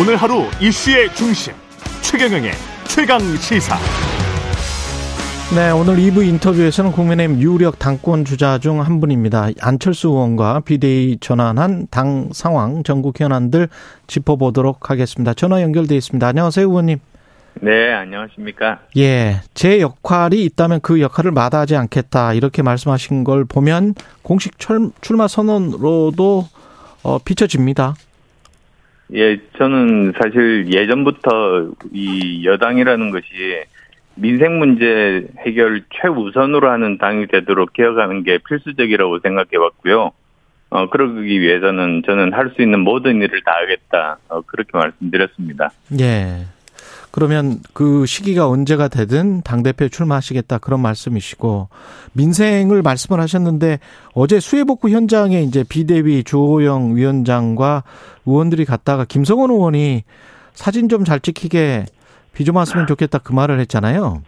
오늘 하루 이슈의 중심 최경영의 최강 시사. 네, 오늘 2부 인터뷰에서는 국민의힘 유력 당권 주자 중 한 분입니다. 안철수 의원과 비대위 전환한 당 상황, 전국 현안들 짚어보도록 하겠습니다. 전화 연결돼 있습니다. 안녕하세요, 의원님. 네, 안녕하십니까. 예, 제 역할이 있다면 그 역할을 마다하지 않겠다 이렇게 말씀하신 걸 보면 공식 출마 선언으로도 어, 비춰집니다. 예, 저는 사실 예전부터 이 여당이라는 것이 민생 문제 해결 최우선으로 하는 당이 되도록 개혁하는 게 필수적이라고 생각해 왔고요. 어, 그러기 위해서는 저는 할 수 있는 모든 일을 다 하겠다. 어, 그렇게 말씀드렸습니다. 예. 그러면 그 시기가 언제가 되든 당대표에 출마하시겠다 그런 말씀이시고 민생을 말씀을 하셨는데 어제 수해복구 현장에 이제 비대위 주호영 위원장과 의원들이 갔다가 김성원 의원이 사진 좀 잘 찍히게 비 좀 왔으면 좋겠다 그 말을 했잖아요.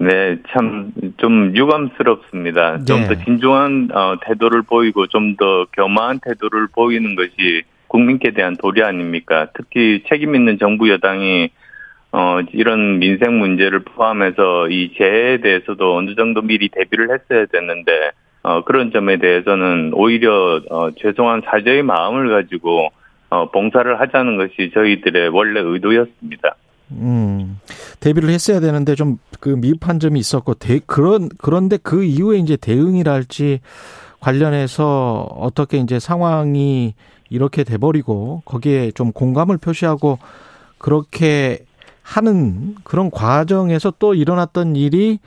네, 참 좀 유감스럽습니다. 좀더 네. 진중한 어, 태도를 보이고 좀 더 겸허한 태도를 보이는 것이 국민께 대한 도리 아닙니까? 특히 책임 있는 정부 여당이 어, 이런 민생 문제를 포함해서 이 재해에 대해서도 어느 정도 미리 대비를 했어야 됐는데, 어, 그런 점에 대해서는 오히려, 어, 죄송한 사죄의 마음을 가지고, 어, 봉사를 하자는 것이 저희들의 원래 의도였습니다. 음, 대비를 했어야 되는데 좀 그 미흡한 점이 있었고, 대, 그런, 그런데 그 이후에 이제 대응이랄지 관련해서 어떻게 이제 상황이 이렇게 돼버리고, 거기에 좀 공감을 표시하고, 그렇게 하는 그런 과정에서 또 일어났던 일이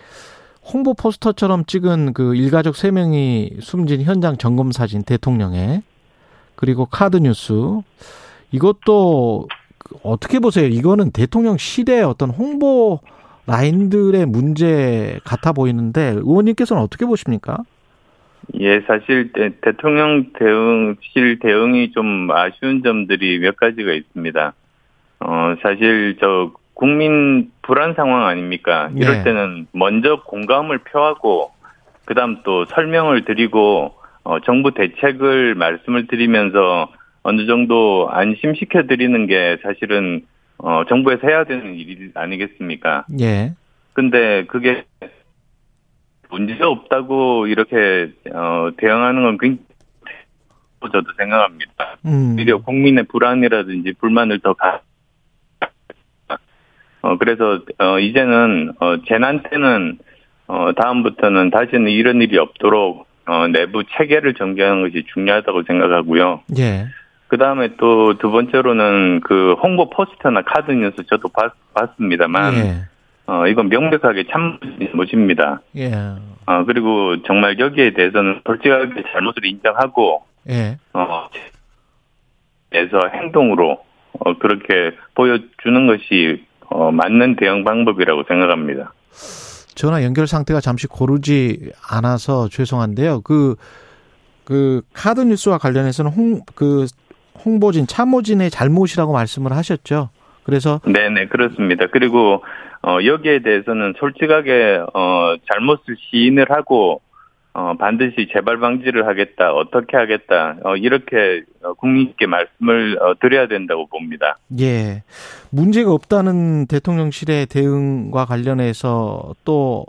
홍보 포스터처럼 찍은 그 일가족 세명이 숨진 현장 점검 사진 대통령의 그리고 카드 뉴스 이것도 어떻게 보세요? 이거는 대통령 시대의 어떤 홍보 라인들의 문제 같아 보이는데 의원님께서는 어떻게 보십니까? 예, 사실 대, 통령 대응 실 대응이 좀 아쉬운 점들이 몇 가지가 있습니다. 어, 사실 저 국민 불안 상황 아닙니까? 이럴 네. 때는 먼저 공감을 표하고 그다음 또 설명을 드리고 어, 정부 대책을 말씀을 드리면서 어느 정도 안심시켜 드리는 게 사실은 어, 정부에서 해야 되는 일이 아니겠습니까? 예. 근데 그게 문제 없다고 이렇게 어, 대응하는 건 굉장히 저도 생각합니다. 음. 오히려 국민의 불안이라든지 불만을 더 가, 어, 그래서, 어, 이제는, 어, 재난 때는, 어, 다음부터는 다시는 이런 일이 없도록, 어, 내부 체계를 정비하는 것이 중요하다고 생각하고요. 예. 그 다음에 또 두 번째로는 그 홍보 포스터나 카드 뉴스 저도 봤, 봤습니다만, 예. 어, 이건 명백하게 참못입니다. 예. 어, 그리고 정말 여기에 대해서는 솔직하게 잘못을 인정하고, 예. 어, 에서 행동으로, 어, 그렇게 보여주는 것이 어, 맞는 대응 방법이라고 생각합니다. 전화 연결 상태가 잠시 고르지 않아서 죄송한데요. 그, 그, 카드 뉴스와 관련해서는 홍, 그, 홍보진, 참모진의 잘못이라고 말씀을 하셨죠. 그래서. 네네, 그렇습니다. 그리고, 어, 여기에 대해서는 솔직하게, 어, 잘못을 시인을 하고, 어, 반드시 재발 방지를 하겠다, 어떻게 하겠다, 어, 이렇게 어, 국민께 말씀을 어, 드려야 된다고 봅니다. 예. 문제가 없다는 대통령실의 대응과 관련해서 또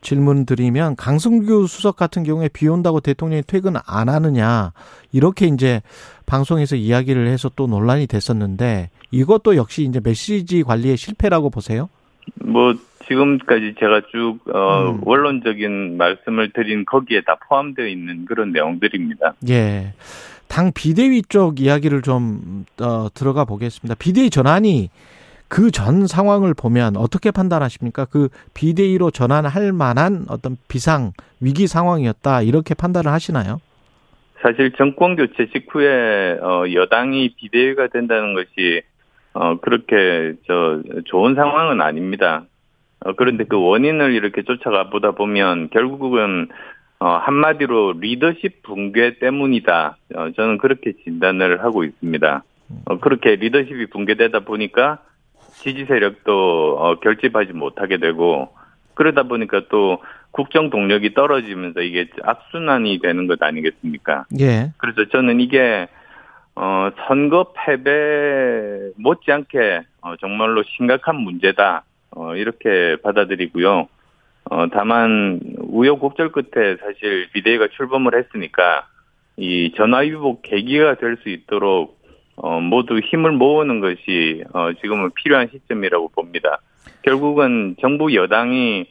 질문 드리면 강승규 수석 같은 경우에 비 온다고 대통령이 퇴근 안 하느냐, 이렇게 이제 방송에서 이야기를 해서 또 논란이 됐었는데 이것도 역시 이제 메시지 관리의 실패라고 보세요? 뭐, 지금까지 제가 쭉 어, 음. 원론적인 말씀을 드린 거기에 다 포함되어 있는 그런 내용들입니다. 예. 당 비대위 쪽 이야기를 좀 어, 들어가 보겠습니다. 비대위 전환이 그 전 상황을 보면 어떻게 판단하십니까? 그 비대위로 전환할 만한 어떤 비상 위기 상황이었다 이렇게 판단을 하시나요? 사실 정권 교체 직후에 어, 여당이 비대위가 된다는 것이 어, 그렇게 저 좋은 상황은 아닙니다. 어, 그런데 그 원인을 이렇게 쫓아가 보다 보면 결국은 어, 한마디로 리더십 붕괴 때문이다. 어, 저는 그렇게 진단을 하고 있습니다. 어, 그렇게 리더십이 붕괴되다 보니까 지지 세력도 어, 결집하지 못하게 되고 그러다 보니까 또 국정 동력이 떨어지면서 이게 악순환이 되는 것 아니겠습니까? 예. 그래서 저는 이게 어, 선거 패배 못지않게 어, 정말로 심각한 문제다. 어, 이렇게 받아들이고요. 어, 다만 우여곡절 끝에 사실 비대위가 출범을 했으니까 이 전화위복 계기가 될 수 있도록 어, 모두 힘을 모으는 것이 어, 지금은 필요한 시점이라고 봅니다. 결국은 정부 여당이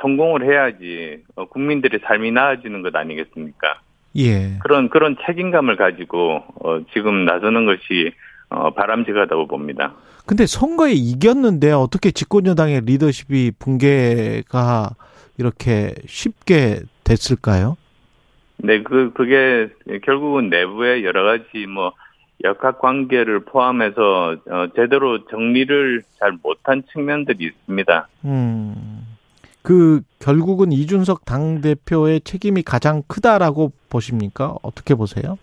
성공을 해야지 어, 국민들의 삶이 나아지는 것 아니겠습니까? 예. 그런 그런 책임감을 가지고 어, 지금 나서는 것이 어, 바람직하다고 봅니다. 근데 선거에 이겼는데 어떻게 집권여당의 리더십이 붕괴가 이렇게 쉽게 됐을까요? 네, 그 그게 결국은 내부의 여러 가지 뭐 역학 관계를 포함해서 어, 제대로 정리를 잘 못한 측면들이 있습니다. 음. 그 결국은 이준석 당 대표의 책임이 가장 크다라고 보십니까? 어떻게 보세요?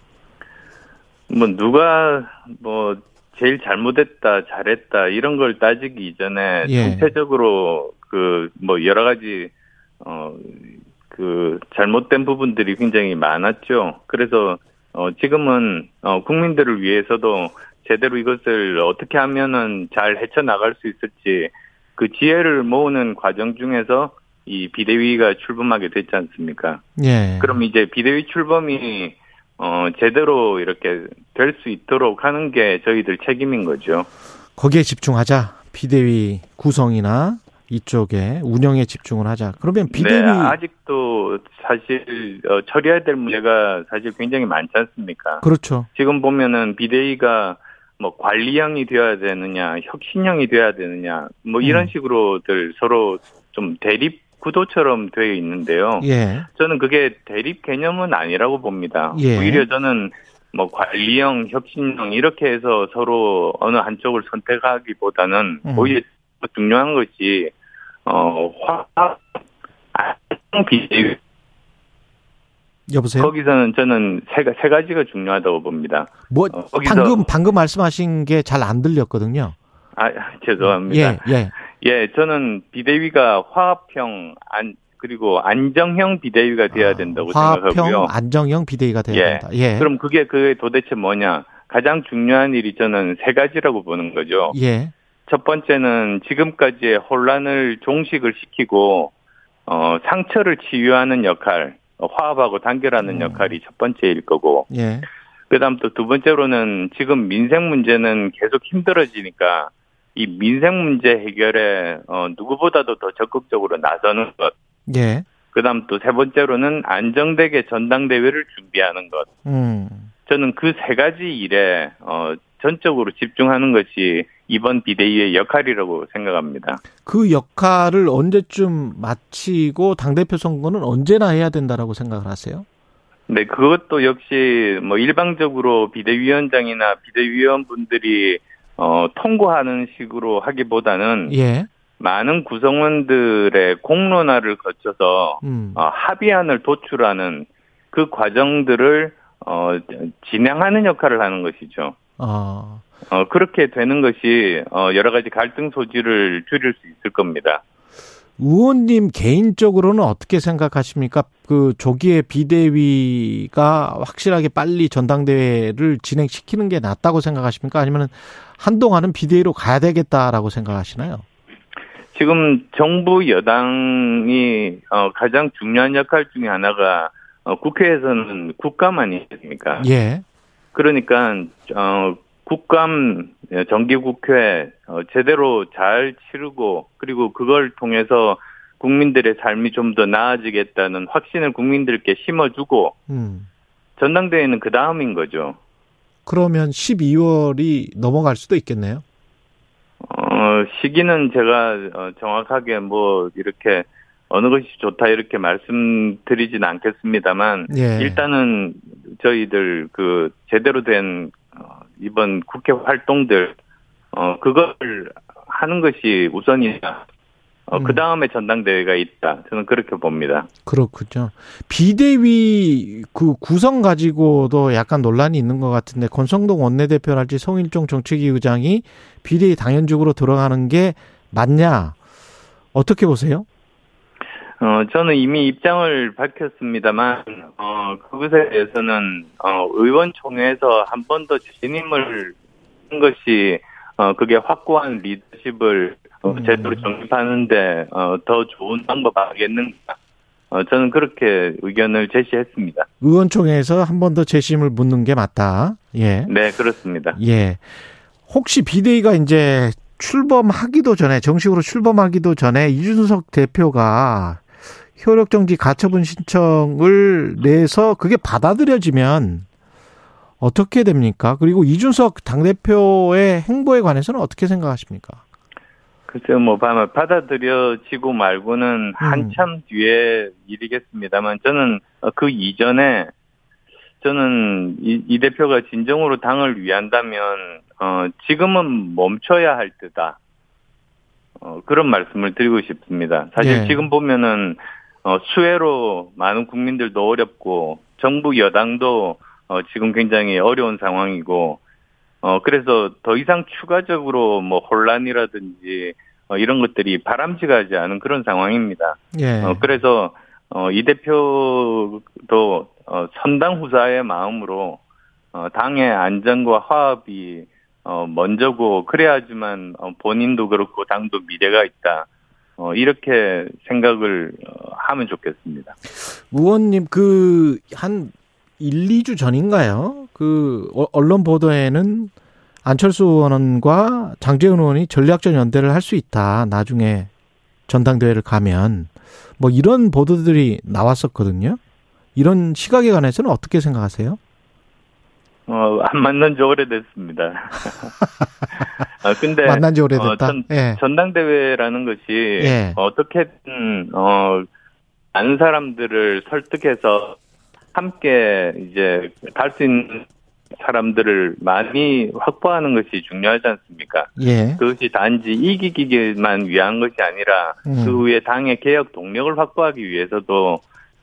뭐 누가 뭐 제일 잘못했다, 잘했다 이런 걸 따지기 이전에 예. 전체적으로 그 뭐 여러 가지 어 그 잘못된 부분들이 굉장히 많았죠. 그래서 어 지금은 어 국민들을 위해서도 제대로 이것을 어떻게 하면은 잘 헤쳐 나갈 수 있을지 그 지혜를 모으는 과정 중에서 이 비대위가 출범하게 됐지 않습니까? 예. 그럼 이제 비대위 출범이 어 제대로 이렇게 될 수 있도록 하는 게 저희들 책임인 거죠. 거기에 집중하자. 비대위 구성이나 이쪽에 운영에 집중을 하자. 그러면 비대위 네, 아직도 사실 어, 처리해야 될 문제가 사실 굉장히 많지 않습니까? 그렇죠. 지금 보면은 비대위가 뭐 관리형이 되어야 되느냐, 혁신형이 되어야 되느냐, 뭐 이런 음. 식으로들 서로 좀 대립 구도처럼 되어 있는데요. 예. 저는 그게 대립 개념은 아니라고 봅니다. 예. 오히려 저는 뭐 관리형, 혁신형 이렇게 해서 서로 어느 한쪽을 선택하기보다는 음. 오히려 중요한 것이 어 화학 비대위 여보세요? 거기서는 저는 세, 가- 세 가지가 중요하다고 봅니다. 뭐 어, 방금 방금 말씀하신 게 잘 안 들렸거든요. 아 죄송합니다. 예, 예. 예, 저는 비대위가 화합형 안 그리고 안정형 비대위가 돼야 된다고 화합형 생각하고요. 안정형 비대위가 돼야 예. 된다. 예. 그럼 그게 그게 도대체 뭐냐? 가장 중요한 일이 저는 세 가지라고 보는 거죠. 예. 첫 번째는 지금까지의 혼란을 종식을 시키고 어, 상처를 치유하는 역할, 어, 화합하고 단결하는 음. 역할이 첫 번째일 거고, 예. 그다음 또 두 번째로는 지금 민생 문제는 계속 힘들어지니까 이 민생 문제 해결에 어, 누구보다도 더 적극적으로 나서는 것. 예. 그다음 또 세 번째로는 안정되게 전당대회를 준비하는 것. 음. 저는 그 세 가지 일에 어, 전적으로 집중하는 것이 이번 비대위의 역할이라고 생각합니다. 그 역할을 언제쯤 마치고 당대표 선거는 언제나 해야 된다라고 생각을 하세요? 네, 그것도 역시 뭐 일방적으로 비대위원장이나 비대위원분들이 어, 통과하는 식으로 하기보다는 예. 많은 구성원들의 공론화를 거쳐서 음. 어, 합의안을 도출하는 그 과정들을 어, 진행하는 역할을 하는 것이죠. 아. 어, 그렇게 되는 것이 어, 여러 가지 갈등 소지를 줄일 수 있을 겁니다. 의원님 개인적으로는 어떻게 생각하십니까? 그 조기에 비대위가 확실하게 빨리 전당대회를 진행시키는 게 낫다고 생각하십니까? 아니면 한동안은 비대위로 가야 되겠다라고 생각하시나요? 지금 정부 여당이 어, 가장 중요한 역할 중에 하나가 어, 국회에서는 국감 아니겠습니까? 예. 그러니까 어, 국감 정기국회 어, 제대로 잘 치르고 그리고 그걸 통해서 국민들의 삶이 좀 더 나아지겠다는 확신을 국민들께 심어주고 음. 전당대회는 그 다음인 거죠. 그러면 12월이 넘어갈 수도 있겠네요. 어, 시기는 제가 어, 정확하게 뭐 이렇게 어느 것이 좋다 이렇게 말씀드리진 않겠습니다만 예. 일단은 저희들 그 제대로 된 어, 이번 국회 활동들 어 그걸 하는 것이 우선이다. 어, 음. 그 다음에 전당대회가 있다. 저는 그렇게 봅니다. 그렇군요. 비대위 그 구성 가지고도 약간 논란이 있는 것 같은데 권성동 원내대표랄지 송일종 정책위 의장이 비대위 당연직으로 들어가는 게 맞냐? 어떻게 보세요? 어, 저는 이미 입장을 밝혔습니다만, 어, 그것에 대해서는, 어, 의원총회에서 한 번더 진임을 한 것이, 어, 그게 확고한 리더십을 어, 음. 제대로 정립하는데, 어, 더 좋은 방법 아니겠는가. 어, 저는 그렇게 의견을 제시했습니다. 의원총회에서 한 번 더 재심을 묻는 게 맞다. 예. 네, 그렇습니다. 예. 혹시 비대위가 이제 출범하기도 전에 정식으로 출범하기도 전에 이준석 대표가 효력 정지 가처분 신청을 내서 그게 받아들여지면 어떻게 됩니까? 그리고 이준석 당대표의 행보에 관해서는 어떻게 생각하십니까? 글쎄요, 뭐, 바- 받아들여지고 말고는 한참 뒤에 일이겠습니다만, 저는 어, 그 이전에, 저는 이, 이 대표가 진정으로 당을 위한다면, 어, 지금은 멈춰야 할 때다. 어, 그런 말씀을 드리고 싶습니다. 사실 예. 지금 보면은, 어, 수혜로 많은 국민들도 어렵고, 정부 여당도, 어, 지금 굉장히 어려운 상황이고, 어, 그래서 더 이상 추가적으로 뭐 혼란이라든지 어, 이런 것들이 바람직하지 않은 그런 상황입니다. 예. 어, 그래서 어, 이 대표도 어, 선당 후사의 마음으로 어, 당의 안전과 화합이 어, 먼저고 그래야지만 어, 본인도 그렇고 당도 미래가 있다. 어, 이렇게 생각을 어, 하면 좋겠습니다. 의원님 그 한 1, 2주 전인가요? 그 어- 언론 보도에는 안철수 의원과 장재훈 의원이 전략적 연대를 할 수 있다. 나중에 전당대회를 가면 뭐 이런 보도들이 나왔었거든요. 이런 시각에 관해서는 어떻게 생각하세요? 어, 안 만난 지 오래됐습니다. 아, 근데 만난 지 오래됐다. 어, 전, 예. 전당대회라는 것이 예. 어떻게든 어 많은 사람들을 설득해서 함께 이제 갈 수 있는 사람들을 많이 확보하는 것이 중요하지 않습니까? 예. 그것이 단지 이기기만 위한 것이 아니라 음. 그 후에 당의 개혁 동력을 확보하기 위해서도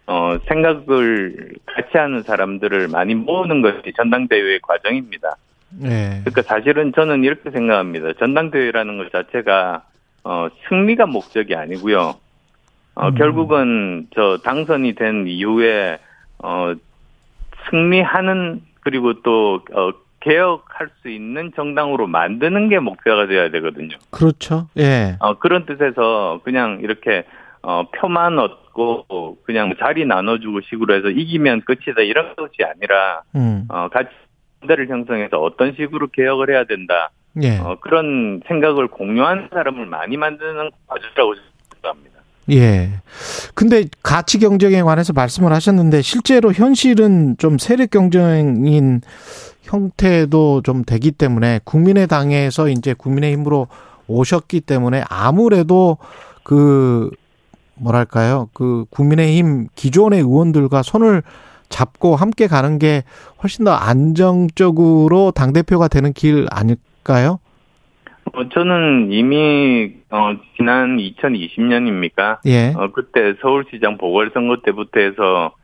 어 생각을 같이 하는 사람들을 많이 모으는 것이 전당대회의 과정입니다. 예. 그러니까 사실은 저는 이렇게 생각합니다. 전당대회라는 것 자체가 어, 승리가 목적이 아니고요. 어, 음. 결국은 저 당선이 된 이후에 어, 승리하는 그리고 또 어, 개혁할 수 있는 정당으로 만드는 게 목표가 되어야 되거든요. 그렇죠. 예. 어, 그런 뜻에서 그냥 이렇게 어, 표만 얻고 그냥 자리 나눠주고 식으로 해서 이기면 끝이다 이런 것이 아니라 음. 어, 같이 대를 형성해서 어떤 식으로 개혁을 해야 된다. 예. 어, 그런 생각을 공유하는 사람을 많이 만드는 과정이라고 생각합니다. 예. 근데 가치 경쟁에 관해서 말씀을 하셨는데 실제로 현실은 좀 세력 경쟁인 형태도 좀 되기 때문에 국민의당에서 이제 국민의힘으로 오셨기 때문에 아무래도 그 뭐랄까요? 그 국민의힘 기존의 의원들과 손을 잡고 함께 가는 게 훨씬 더 안정적으로 당 대표가 되는 길 아닐까요? 어, 저는 이미 어, 지난 2020년입니까? 예. 어, 그때 서울시장 보궐선거 때부터 해서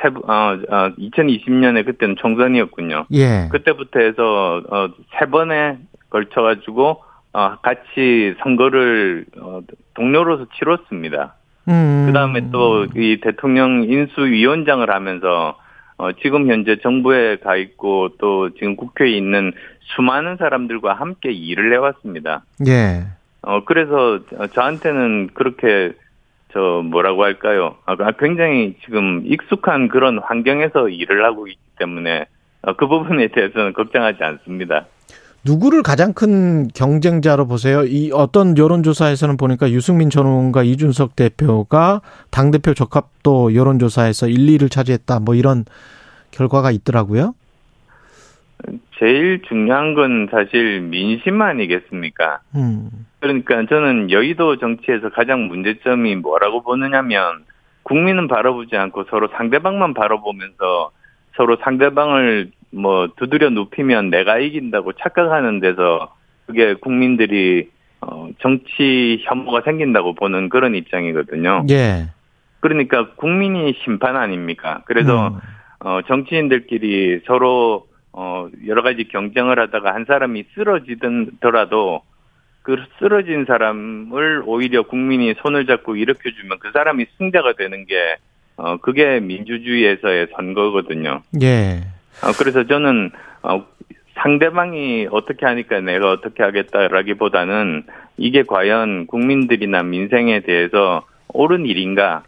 세, 어, 어, 2020년에 그때는 총선이었군요. 예. 그때부터 해서 어, 세 번에 걸쳐가지고 어, 같이 선거를 어, 동료로서 치렀습니다. 음. 그 다음에 또 이 대통령 인수위원장을 하면서 어, 지금 현재 정부에 가 있고 또 지금 국회에 있는 수많은 사람들과 함께 일을 해왔습니다. 예. 어, 그래서 저한테는 그렇게 저 뭐라고 할까요? 아, 굉장히 지금 익숙한 그런 환경에서 일을 하고 있기 때문에 어, 그 부분에 대해서는 걱정하지 않습니다. 누구를 가장 큰 경쟁자로 보세요? 이 어떤 여론조사에서는 보니까 유승민 전 의원과 이준석 대표가 당대표 적합도 여론조사에서 1, 2를 차지했다. 뭐 이런 결과가 있더라고요. 제일 중요한 건 사실 민심 아니겠습니까? 음. 그러니까 저는 여의도 정치에서 가장 문제점이 뭐라고 보느냐면 국민은 바라보지 않고 서로 상대방만 바라보면서 서로 상대방을 뭐 두드려 눕히면 내가 이긴다고 착각하는 데서 그게 국민들이 어 정치 혐오가 생긴다고 보는 그런 입장이거든요. 예. 그러니까 국민이 심판 아닙니까? 그래서 음. 어 정치인들끼리 서로 어 여러 가지 경쟁을 하다가 한 사람이 쓰러지더라도 그 쓰러진 사람을 오히려 국민이 손을 잡고 일으켜주면 그 사람이 승자가 되는 게 어, 그게 민주주의에서의 선거거든요. 예. 어, 그래서 저는 어, 상대방이 어떻게 하니까 내가 어떻게 하겠다라기보다는 이게 과연 국민들이나 민생에 대해서 옳은 일인가?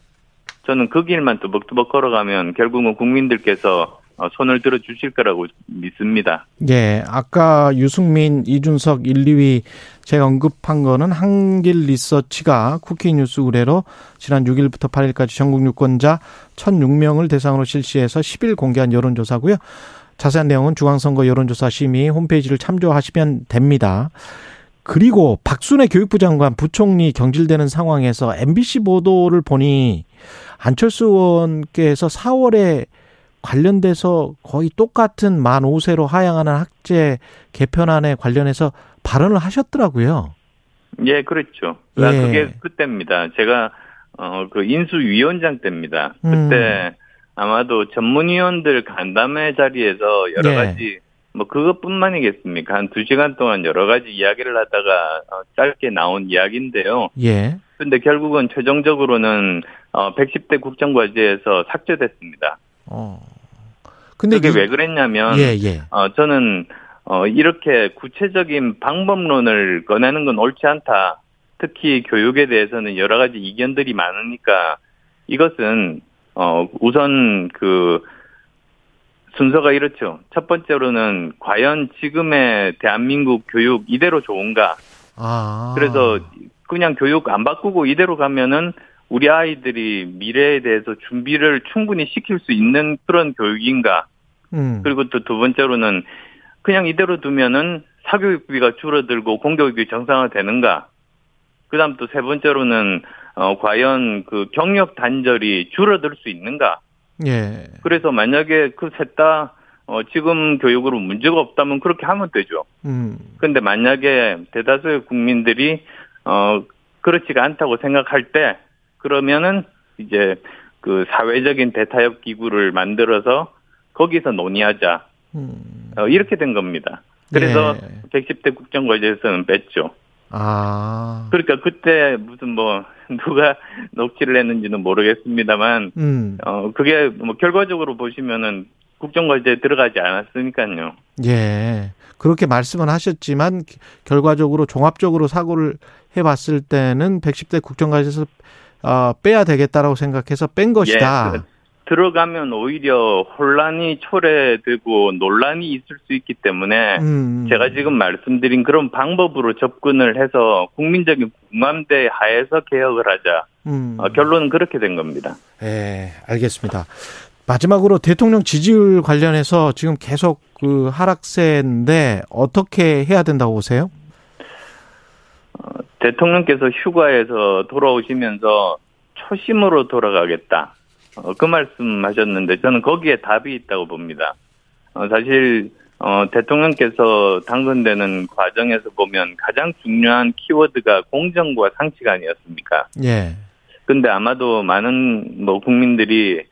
저는 그 길만 뚜벅뚜벅 걸어가면 결국은 국민들께서 어, 손을 들어 주실 거라고 믿습니다. 예. 아까 유승민, 이준석 1, 2위 제가 언급한 거는 한길 리서치가 쿠키뉴스 의뢰로 지난 6일부터 8일까지 전국 유권자 1,006명을 대상으로 실시해서 10일 공개한 여론조사고요. 자세한 내용은 중앙선거 여론조사 심의 홈페이지를 참조하시면 됩니다. 그리고 박순애 교육부 장관 부총리 경질되는 상황에서 MBC 보도를 보니 안철수 의원께서 4월에 관련돼서 거의 똑같은 만 5세로 하향하는 학제 개편안에 관련해서 발언을 하셨더라고요. 예, 그렇죠. 예. 그게 그때입니다. 제가 어 그 인수위원장 때입니다. 그때 음. 아마도 전문위원들 간담회 자리에서 여러 예. 가지 뭐 그것뿐만이겠습니까? 한 두 시간 동안 여러 가지 이야기를 하다가 어, 짧게 나온 이야기인데요. 예. 근데 결국은 최종적으로는 어 110대 국정과제에서 삭제됐습니다. 어. 근데 그게 이- 왜 그랬냐면 예, 예. 어 저는 어 이렇게 구체적인 방법론을 꺼내는 건 옳지 않다. 특히 교육에 대해서는 여러 가지 이견들이 많으니까 이것은 어 우선 그 순서가 이렇죠. 첫 번째로는 과연 지금의 대한민국 교육 이대로 좋은가? 아. 그래서 그냥 교육 안 바꾸고 이대로 가면은 우리 아이들이 미래에 대해서 준비를 충분히 시킬 수 있는 그런 교육인가? 음. 그리고 또 두 번째로는 그냥 이대로 두면은 사교육비가 줄어들고 공교육이 정상화되는가? 그다음 또 세 번째로는 어 과연 그 경력 단절이 줄어들 수 있는가? 예. 그래서 만약에 그 셋다 어 지금 교육으로 문제가 없다면 그렇게 하면 되죠. 음. 근데 만약에 대다수의 국민들이 어 그렇지가 않다고 생각할 때 그러면은 이제 그 사회적인 대타협 기구를 만들어서 거기서 논의하자. 음. 어, 이렇게 된 겁니다. 그래서 예. 110대 국정과제에서는 뺐죠. 아. 그러니까 그때 무슨 뭐 누가 녹취를 했는지는 모르겠습니다만 음. 어 그게 뭐 결과적으로 보시면은 국정과제에 들어가지 않았으니까요. 예. 그렇게 말씀은 하셨지만 결과적으로 종합적으로 사고를 해 봤을 때는 110대 국정과제에서 어, 빼야 되겠다라고 생각해서 뺀 것이다. 예, 그- 들어가면 오히려 혼란이 초래되고 논란이 있을 수 있기 때문에 음. 제가 지금 말씀드린 그런 방법으로 접근을 해서 국민적인 공감대 하에서 개혁을 하자. 음. 어, 결론은 그렇게 된 겁니다. 예, 알겠습니다. 마지막으로 대통령 지지율 관련해서 지금 계속 그 하락세인데 어떻게 해야 된다고 보세요? 대통령께서 휴가에서 돌아오시면서 초심으로 돌아가겠다. 어, 그 말씀 하셨는데 저는 거기에 답이 있다고 봅니다. 어, 사실 어, 대통령께서 당선되는 과정에서 보면 가장 중요한 키워드가 공정과 상치가 아니었습니까? 예. 근데 아마도 많은 뭐 국민들이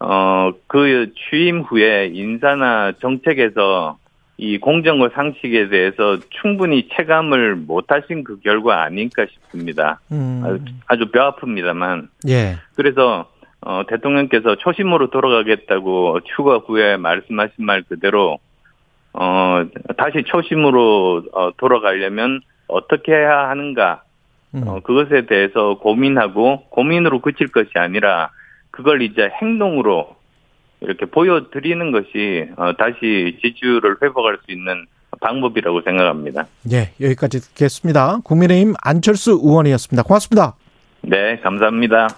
어 그 취임 후에 인사나 정책에서 이 공정과 상식에 대해서 충분히 체감을 못하신 그 결과 아닐까 싶습니다. 음. 아주, 뼈 아픕니다만 예. 그래서 어 대통령께서 초심으로 돌아가겠다고 휴가 후에 말씀하신 말 그대로 어 다시 초심으로 어, 돌아가려면 어떻게 해야 하는가 음. 어, 그것에 대해서 고민하고 고민으로 그칠 것이 아니라 그걸 이제 행동으로 이렇게 보여드리는 것이 어, 다시 지지율을 회복할 수 있는 방법이라고 생각합니다. 예, 여기까지 듣겠습니다. 국민의힘 안철수 의원이었습니다. 고맙습니다. 네, 감사합니다.